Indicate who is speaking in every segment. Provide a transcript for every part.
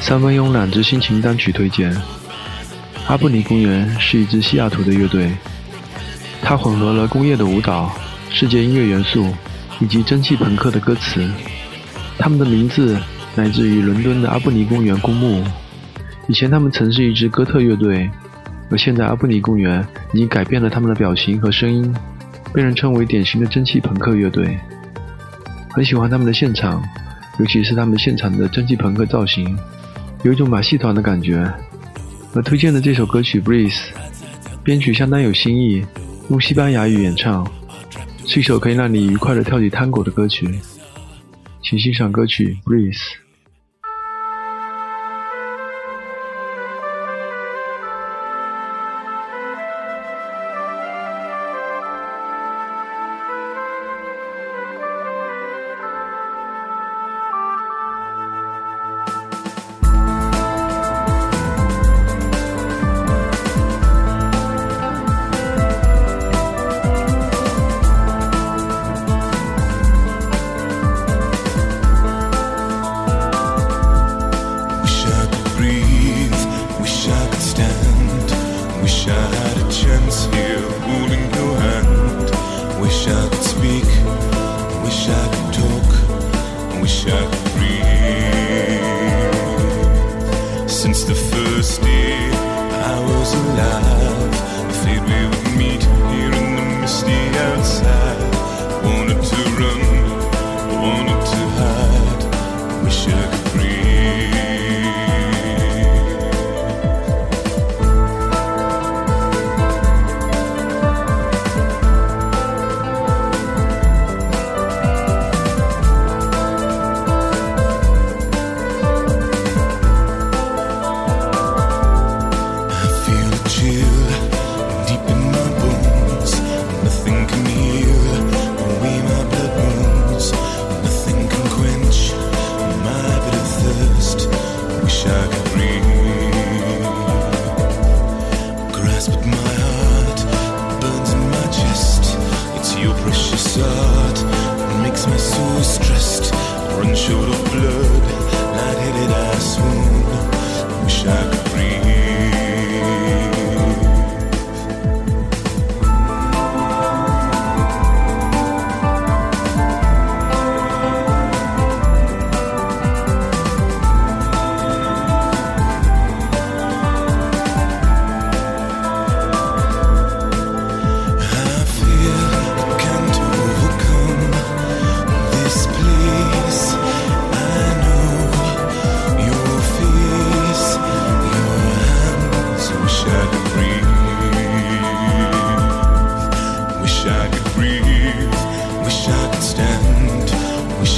Speaker 1: 三分慵懒之心情单曲推荐。阿布尼公园是一支西雅图的乐队，它混合了工业的舞蹈、世界音乐元素以及蒸汽朋克的歌词。他们的名字来自于伦敦的阿布尼公园公墓。以前他们曾是一支哥特乐队，而现在阿布尼公园已经改变了他们的表情和声音，被人称为典型的蒸汽朋克乐队。很喜欢他们的现场，尤其是他们现场的蒸汽朋克造型。有一种马戏团的感觉，而推荐的这首歌曲《Breeze》，编曲相当有新意，用西班牙语演唱，是一首可以让你愉快的跳起探戈的歌曲，请欣赏歌曲《Breeze》。
Speaker 2: had a chance here, fooling. Of blood, lightheaded I swoon. Wish I could.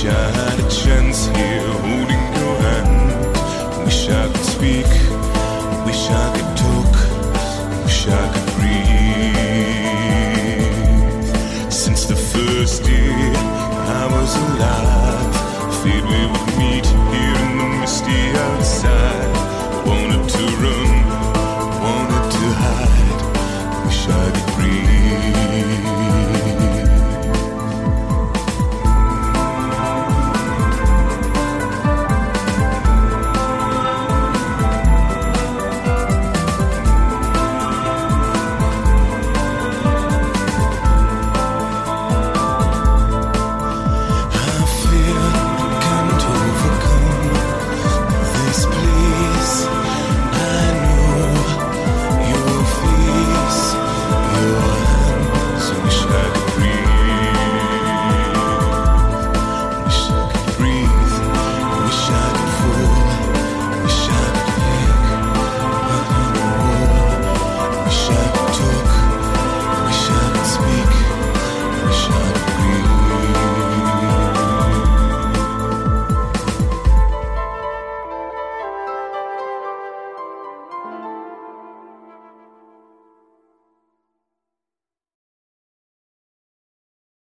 Speaker 2: shine.